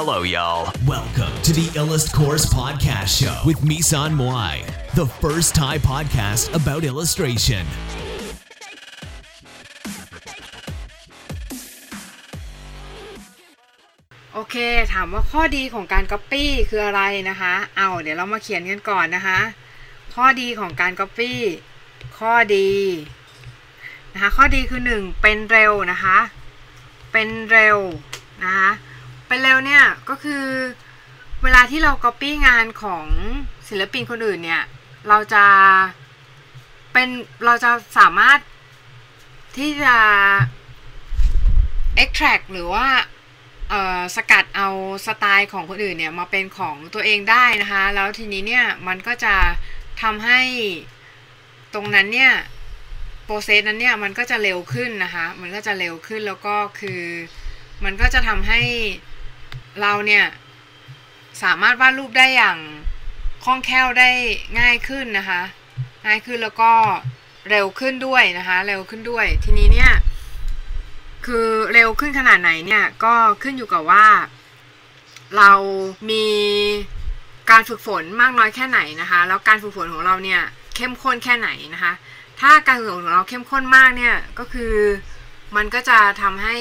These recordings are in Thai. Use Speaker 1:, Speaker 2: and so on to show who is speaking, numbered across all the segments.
Speaker 1: Hello, y'all.
Speaker 2: Welcome to the Illust Course Podcast Show with Misan Moai, the first Thai podcast about illustration.
Speaker 3: โอเค ถามว่าข้อดีของการ Copy คืออะไรนะคะ เอาเดี๋ยวเรามาเขียนกันก่อนนะคะ ข้อดีของการ Copy ข้อดีนะคะ ข้อดีคือ 1 เป็นเร็วนะคะ เป็นเร็วนะคะ เป็นเร็วเนี่ยก็คือเวลาที่เรา Copy งานของศิลปินคนอื่นเนี่ยเราจะเป็นเราจะสามารถที่จะ extract หรือว่าสกัดเอาสไตล์ของคนอื่นเนี่ยมาเป็นของตัวเองได้นะคะ แล้วทีนี้เนี่ยมันก็จะทำให้ตรงนั้นเนี่ยโปรเซสนั้นเนี่ยมันก็จะเร็วขึ้นนะคะ มันก็จะเร็วขึ้นแล้วก็คือมันก็จะทำให้ เราเนี่ยสามารถวาดรูปได้อย่างคล่องแคล่วได้ง่ายขึ้นนะคะ ง่ายขึ้นแล้วก็เร็วขึ้นด้วยนะคะ เร็วขึ้นด้วย ทีนี้เนี่ย คือเร็วขึ้นขนาดไหนเนี่ย ก็ขึ้นอยู่กับว่า เรามีการฝึกฝนมากน้อยแค่ไหนนะคะ แล้วการฝึกฝนของเราเนี่ยเข้มข้นแค่ไหนนะคะ ถ้าการฝึกฝนของเราเข้มข้นมากเนี่ย ก็คือมันก็จะทำให้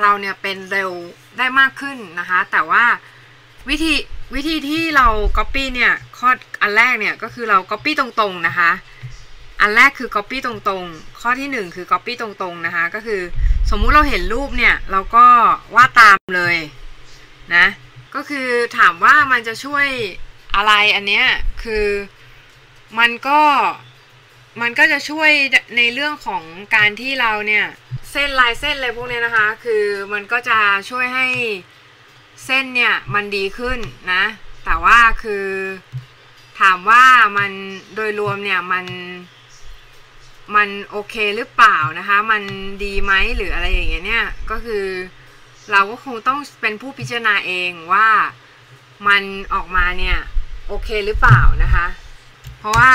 Speaker 3: เราเนี่ยเป็นเร็วได้มากขึ้นนะคะ แต่ว่าวิธีวิธีที่เรา Copy เนี่ยข้ออันแรกเนี่ยก็คือเรา Copy ตรงๆนะคะ อันแรกคือ Copy ตรงๆ ข้อที่ 1 คือ Copy ตรงๆนะคะ ก็คือสมมุติเราเห็นรูปเนี่ยเราก็วาดตามเลยนะก็คือถามว่ามันจะช่วยอะไรอันเนี้ยคือมันก็มันก็จะช่วยในเรื่องของการที่เราเนี่ย ส้นลายเส้นอะไรพวกเนี้ยนะคะ คือมันก็จะช่วยให้เส้นเนี่ยมันดีขึ้นนะ แต่ว่าคือถามว่ามันโดยรวมเนี่ยมันมันโอเคหรือเปล่านะคะ มันดีไหมหรืออะไรอย่างเงี้ยเนี่ยก็คือเราก็คงต้องเป็นผู้พิจารณาเองว่ามันออกมาเนี่ยโอเคหรือเปล่านะคะ เพราะว่า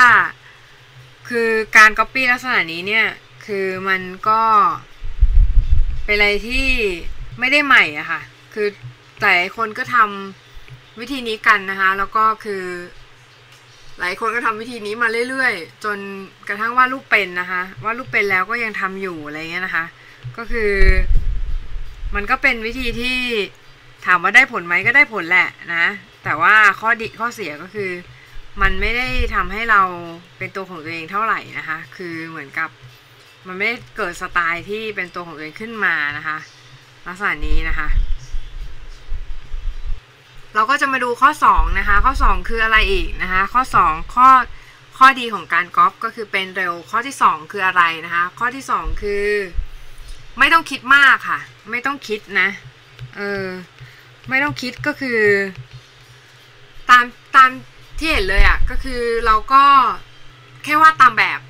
Speaker 3: คือการ Copy ลักษณะนี้เนี่ย คือมันก็ เป็นอะไรที่ไม่ได้ใหม่อะค่ะ คือแต่คนก็ทำวิธีนี้กันนะคะ แล้วก็คือ หลายคนก็ทำวิธีนี้มาเรื่อยๆ จนกระทั่งว่าลูกเป็นนะคะว่าลูกเป็นแล้วก็ยังทำอยู่อะไรเงี้ยนะคะ ก็คือ มันก็เป็นวิธีที่ถามว่าได้ผลไหมก็ได้ผลแหละนะ แต่ว่าข้อดีข้อเสียก็คือ มันไม่ได้ทำให้เราเป็นตัวของตัวเองเท่าไหร่นะคะ คือเหมือนกับ มันไม่ได้เกิดสไตล์ที่เป็นตัวของตัวเองขึ้นมานะคะ ลักษณะนี้นะคะ เราก็จะมาดูข้อ 2 นะคะ ข้อ 2 คืออะไรอีกนะคะ ข้อ 2 ข้อข้อดีของการก๊อปก็คือเป็นเร็วข้อที่ 2 คืออะไรนะคะ ข้อที่ 2 คือ ไม่ต้องคิดมากค่ะ ไม่ต้องคิดนะเออไม่ต้องคิดก็คือ ตามตามที่เห็นเลยอะ่ะก็คือเราก็แค่วาดตามแบบ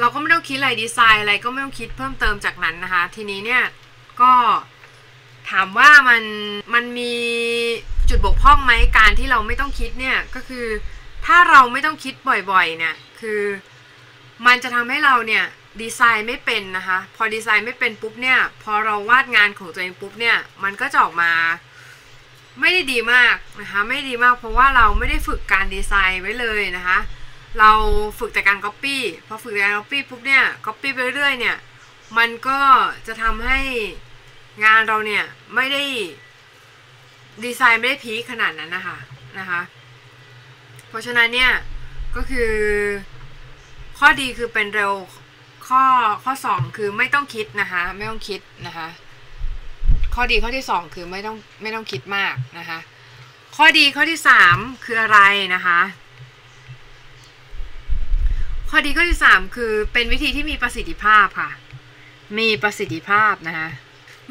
Speaker 3: เราก็ไม่ต้องคิดอะไรดีไซน์อะไรก็ไม่ต้องคิดเพิ่มเติมจากนั้นนะคะ ทีนี้เนี่ยก็ถามว่ามันมันมีจุดบกพร่องไหมการที่เราไม่ต้องคิดเนี่ยก็คือถ้าเราไม่ต้องคิดบ่อยๆเนี่ยคือมันจะทำให้เราเนี่ยดีไซน์ไม่เป็นนะคะ พอดีไซน์ไม่เป็นปุ๊บเนี่ยพอเราวาดงานของตัวเองปุ๊บเนี่ยมันก็จะออกมาไม่ได้ดีมากนะคะไม่ดีมากเพราะว่าเราไม่ได้ฝึกการดีไซน์ไว้เลยนะคะ เราฝึกแต่การ Copy พอฝึกแต่การ Copy ปุ๊บเนี่ย Copy ไปเรื่อยเนี่ย มันก็จะทำให้งานเราเนี่ย ไม่ได้ดีไซน์ไม่ได้พีคขนาดนั้นนะคะนะคะ เพราะฉะนั้นเนี่ย ก็คือ ข้อดีคือเป็นเร็วข้อข้อ 2 คือไม่ต้องคิดนะคะ ไม่ต้องคิดนะคะ ข้อดีข้อที่ 2 คือไม่ต้องไม่ต้องคิดมากนะคะ ข้อดีข้อที่ 3 คืออะไรนะคะ ข้อดีข้อที่3คือเป็นวิธีที่มีประสิทธิภาพค่ะ มีประสิทธิภาพนะคะ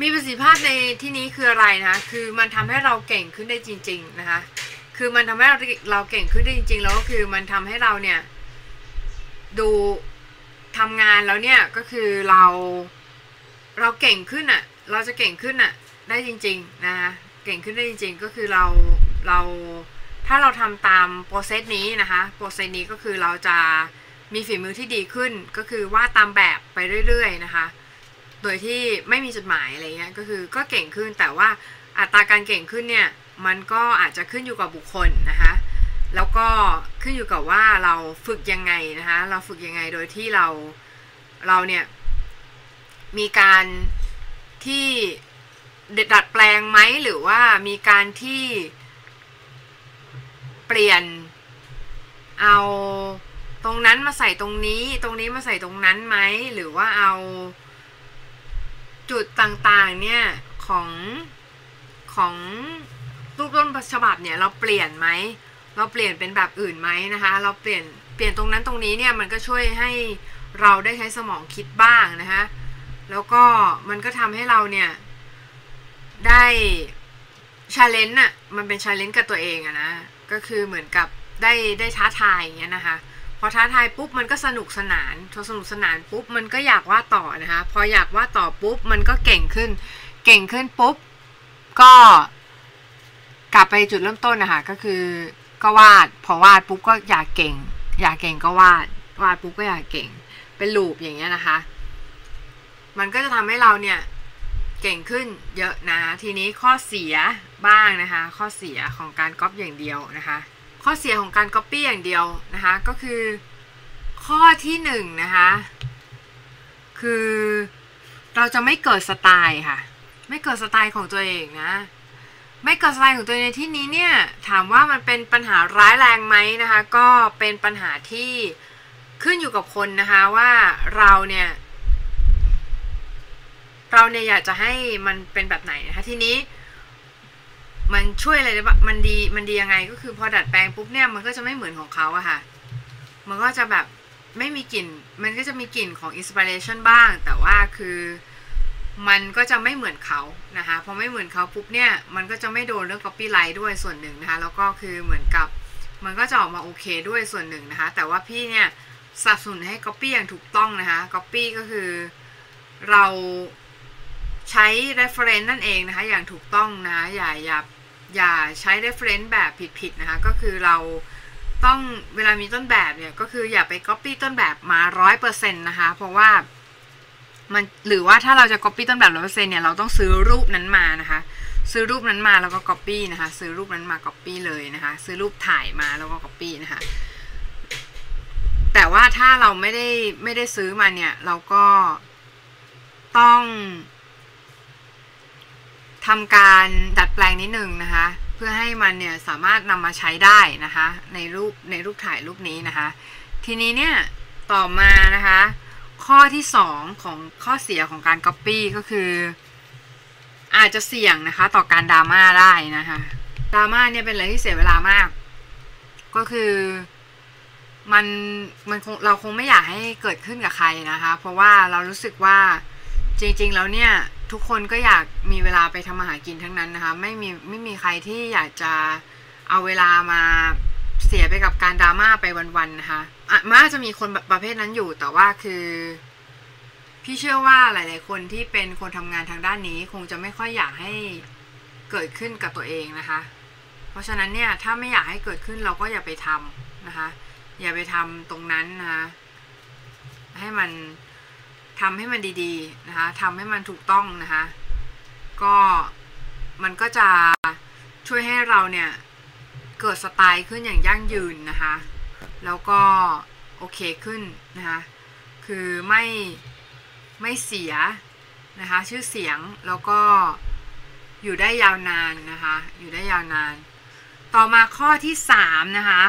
Speaker 3: มีประสิทธิภาพในที่นี้คืออะไรนะคะคือมันทำให้เราเก่งขึ้นได้จริง ๆนะคะ คือมันทำให้เราเราเก่งขึ้นได้จริง ๆ แล้วก็คือมันทำให้เราเนี่ย ดูทำงานแล้วเนี่ยก็คือเราเราเก่งขึ้นอะ่ะ เราจะเก่งขึ้นอะ่ะ ได้จริง ๆ นะคะเก่งขึ้นได้จริง ๆ ก็คือเราเราถ้าเราทำตามโปรเซสนี้นะคะโปรเซสนี้ก็คือเราจะ มีฝีมือที่ดีขึ้นก็คือวาดตามแบบไปเรื่อยๆนะคะ โดยที่ไม่มีจุดหมายอะไรเงี้ยก็คือก็เก่งขึ้นแต่ว่าอัตราการเก่งขึ้นเนี่ยมันก็อาจจะขึ้นอยู่กับบุคคลนะคะแล้วก็ขึ้นอยู่กับว่าเราฝึกยังไงนะคะเราฝึกยังไงโดยที่เราเราเนี่ยมีการที่ดัดแปลงไหมหรือว่ามีการที่เปลี่ยนเอา ตรงนั้นมาใส่ตรงนี้ ตรงนี้มาใส่ตรงนั้นไหม หรือว่าเอาจุดต่างๆเนี่ยของของรูปต้นฉบับเนี่ยเราเปลี่ยนไหม เราเปลี่ยนเป็นแบบอื่นไหมนะคะ เราเปลี่ยนเปลี่ยนตรงนั้นตรงนี้เนี่ยมันก็ช่วยให้เราได้ใช้สมองคิดบ้างนะคะ แล้วก็มันก็ทำให้เราเนี่ยได้challenge อะมันเป็น challenge กับตัวเองอะนะ ก็คือเหมือนกับได้ได้ท้าทายอย่างเงี้ยนะคะ อท้าทายปุ๊บมันก็สนุกสนานพอสนุกสนานปุ๊บมันก็อยากวาดต่อนะคะพออยากวาดต่อปุ๊บมันก็เก่งขึ้น เก่งขึ้นปุ๊บก็กลับไปจุดเริ่มต้นนะคะก็คือก็วาด พอวาดปุ๊บก็อยากเก่ง อยากเก่งก็วาด วาดปุ๊บก็อยากเก่ง เป็น loop อย่างเงี้ยนะคะ มันก็จะทำให้เราเนี่ยเก่งขึ้นเยอะนะ ทีนี้ข้อเสียบ้างนะคะ ข้อเสียของการก๊อปอย่างเดียวนะคะ ข้อเสียของการก๊อปปี้อย่างเดียวนะคะก็คือข้อที่หนึ่งนะคะคือเราจะไม่เกิดสไตล์ค่ะ ไม่เกิดสไตล์ของตัวเองนะไม่เกิดสไตล์ของตัวเองในที่นี้เนี่ยถามว่ามันเป็นปัญหาร้ายแรงไหมนะคะก็เป็นปัญหาที่ขึ้นอยู่กับคนนะคะว่าเราเนี่ยเราเนี่ยอยากจะให้มันเป็นแบบไหนนะคะทีนี้ มันช่วยอะไรได้บ้างมันดีมันดียังไงก็คือพอดัดแปลงปุ๊บเนี่ยมันก็จะไม่เหมือนของเขาอะค่ะ มันก็จะแบบไม่มีกลิ่น มันก็จะมีกลิ่นของ inspiration บ้าง แต่ว่าคือมันก็จะไม่เหมือนเขานะคะพอไม่เหมือนเขาปุ๊บเนี่ยมันก็จะไม่โดนเรื่อง copyright ด้วยส่วนหนึ่งนะคะแล้วก็คือเหมือนกับมันก็จะออกมาโอเคด้วยส่วนหนึ่งนะคะ แต่ว่าพี่เนี่ยสนับสนุนให้ copy อย่างถูกต้องนะคะ copy ก็คือเราใช้ reference นั่นเองนะคะ อย่างถูกต้องนะอย่าอย่า อย่าใช้ reference แบบผิดๆนะคะก็คือเราต้องเวลามีต้นแบบเนี่ยก็คืออย่าไป copy ต้นแบบมาร้อยเปอร์เซ็นต์นะคะเพราะว่ามันหรือว่าถ้าเราจะ copy ต้นแบบร้อยเปอร์เซ็นต์เนี่ยเราต้องซื้อรูปนั้นมานะคะ ซื้อรูปนั้นมาแล้วก็ copy นะคะ ซื้อรูปนั้นมา copy เลยนะคะ ซื้อรูปถ่ายมาแล้วก็ copy นะคะแต่ว่าถ้าเราไม่ได้ไม่ได้ซื้อมาเนี่ยเราก็ต้อง ทำการดัดแปลงนิดนึงนะคะ เพื่อให้มันเนี่ยสามารถนำมาใช้ได้นะคะ ในรูปในรูปถ่ายรูปนี้นะคะ ทีนี้เนี่ยต่อมานะคะ ข้อที่สองของข้อเสียของการ Copy ก็คือ อาจจะเสี่ยงนะคะต่อการดราม่าได้นะคะดราม่าเนี่ยเป็นอะไรที่เสียเวลามาก ก็คือมันมันคงเราคงไม่อยากให้เกิดขึ้นกับใครนะคะ เพราะว่าเรารู้สึกว่าจริง ๆ แล้วเนี่ย ทุกคนก็อยากมีเวลาไปทำอาหารกินทั้งนั้นนะคะ ไม่มีไม่มีใครที่อยากจะเอาเวลามาเสียไปกับการดราม่าไปวันๆนะคะอะมันอาจจะมีคนประเภทนั้นอยู่แต่ว่าคือ พี่เชื่อว่าหลาย ๆ คนที่เป็นคนทำงานทางด้านนี้ คงจะไม่ค่อยอยากให้เกิดขึ้นกับตัวเองนะคะ เพราะฉะนั้นเนี่ยถ้าไม่อยากให้เกิดขึ้นเราก็อย่าไปทำนะคะ อย่าไปทำตรงนั้นนะคะให้มัน ทำให้มันดีๆนะคะทำให้มันถูกต้องนะคะ ก็มันก็จะช่วยให้เราเนี่ยเกิดสไตล์ขึ้นอย่างยั่งยืนนะคะ แล้วก็โอเคขึ้นนะคะ คือไม่ไม่เสียนะคะชื่อเสียงแล้วก็อยู่ได้ยาวนานนะคะ อยู่ได้ยาวนาน ต่อมาข้อที่สามนะคะ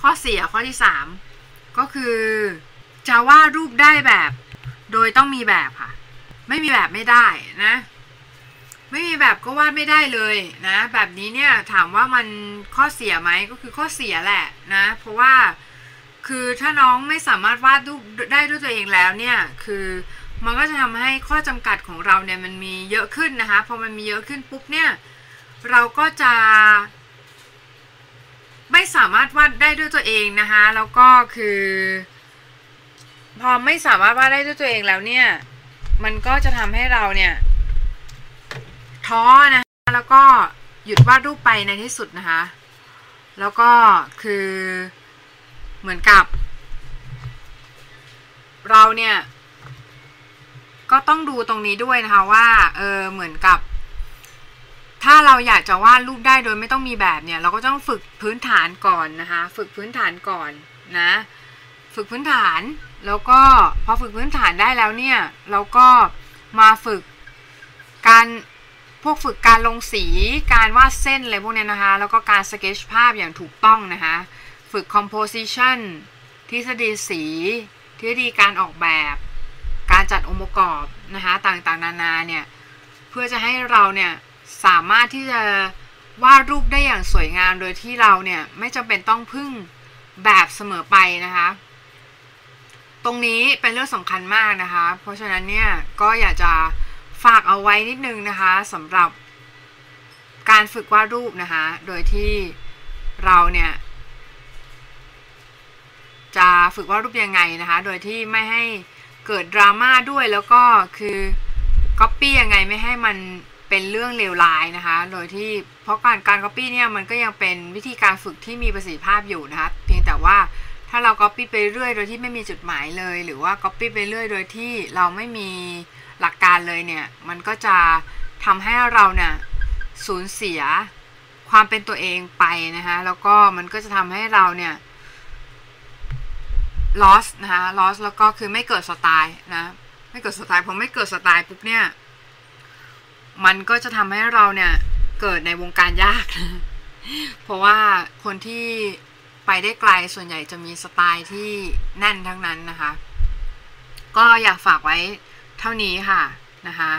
Speaker 3: ข้อเสียข้อที่สามก็คือ จะวาดรูปได้แบบ โดยต้องมีแบบค่ะ ไม่มีแบบไม่ได้นะ ไม่มีแบบก็วาดไม่ได้เลยนะ แบบนี้เนี่ยถามว่ามันข้อเสียไหมก็คือข้อเสียแหละนะ เพราะว่าคือถ้าน้องไม่สามารถวาดรูปได้ด้วยตัวเองแล้วเนี่ยคือมันก็จะทำให้ข้อจำกัดของเราเนี่ยมันมีเยอะขึ้นนะคะพอมันมีเยอะขึ้นปุ๊บเนี่ยเราก็จะ ไม่สามารถวาดได้ด้วยตัวเองนะคะแล้วก็คือ พอไม่สามารถวาดได้ด้วยตัวเองแล้วเนี่ย มันก็จะทำให้เราเนี่ย ท้อนะคะแล้วก็หยุดวาดรูปไปในที่สุดนะคะ แล้วก็คือเหมือนกับ เราเนี่ย ก็ต้องดูตรงนี้ด้วยนะคะว่า เออเหมือนกับ ถ้าเราอยากจะวาดรูปได้โดยไม่ต้องมีแบบเนี่ย เราก็ต้องฝึกพื้นฐานก่อนนะคะ ฝึกพื้นฐานก่อนนะ ฝึกพื้นฐาน แล้วก็พอฝึกพื้นฐานได้แล้วเนี่ย เราก็มาฝึกการพวกฝึกการลงสีการวาดเส้นอะไรพวกนี้นะคะ แล้วก็การสเกจภาพอย่างถูกต้องนะคะ ฝึก composition ทฤษฎีสี ทฤษฎีการออกแบบ การจัดองค์ประกอบนะคะต่างๆ นานาเนี่ยเพื่อจะให้เราเนี่ยสามารถที่จะวาดรูปได้อย่างสวยงามโดยที่เราเนี่ยไม่จำเป็นต้องพึ่งแบบเสมอไปนะคะ ตรงนี้เป็นเรื่องสำคัญมากนะคะ เพราะฉะนั้นเนี่ยก็อยากจะฝากเอาไว้นิดนึงนะคะสำหรับการฝึกวาดรูปนะคะ โดยที่เราเนี่ยจะฝึกวาดรูปยังไงนะคะ โดยที่ไม่ให้เกิดดราม่าด้วยแล้วก็คือก๊อปปี้ยังไงไม่ให้มันเป็นเรื่องเลวร้ายนะคะ โดยที่เพราะการการก๊อปปี้เนี่ยมันก็ยังเป็นวิธีการฝึกที่มีประสิทธิภาพอยู่นะคะ เพียงแต่ว่า ถ้าเราก๊อปปี้ไปเรื่อยโดยที่ไม่มีจุดหมายเลย หรือว่าก๊อปปี้ไปเรื่อยโดยที่เราไม่มีหลักการเลยเนี่ย มันก็จะทำให้เราเนี่ยสูญเสียความเป็นตัวเองไปนะคะแล้วก็มันก็จะทำให้เราเนี่ย loss นะคะ loss แล้วก็คือไม่เกิดสไตล์นะ ไม่เกิดสไตล์พอไม่เกิดสไตล์ปุ๊บเนี่ย มันก็จะทำให้เราเนี่ยเกิดในวงการยาก เพราะว่าคนที่ ไปได้ไกลส่วนใหญ่จะมีสไตล์ที่แน่นทั้งนั้นนะคะ ก็อยากฝากไว้เท่านี้ค่ะนะคะ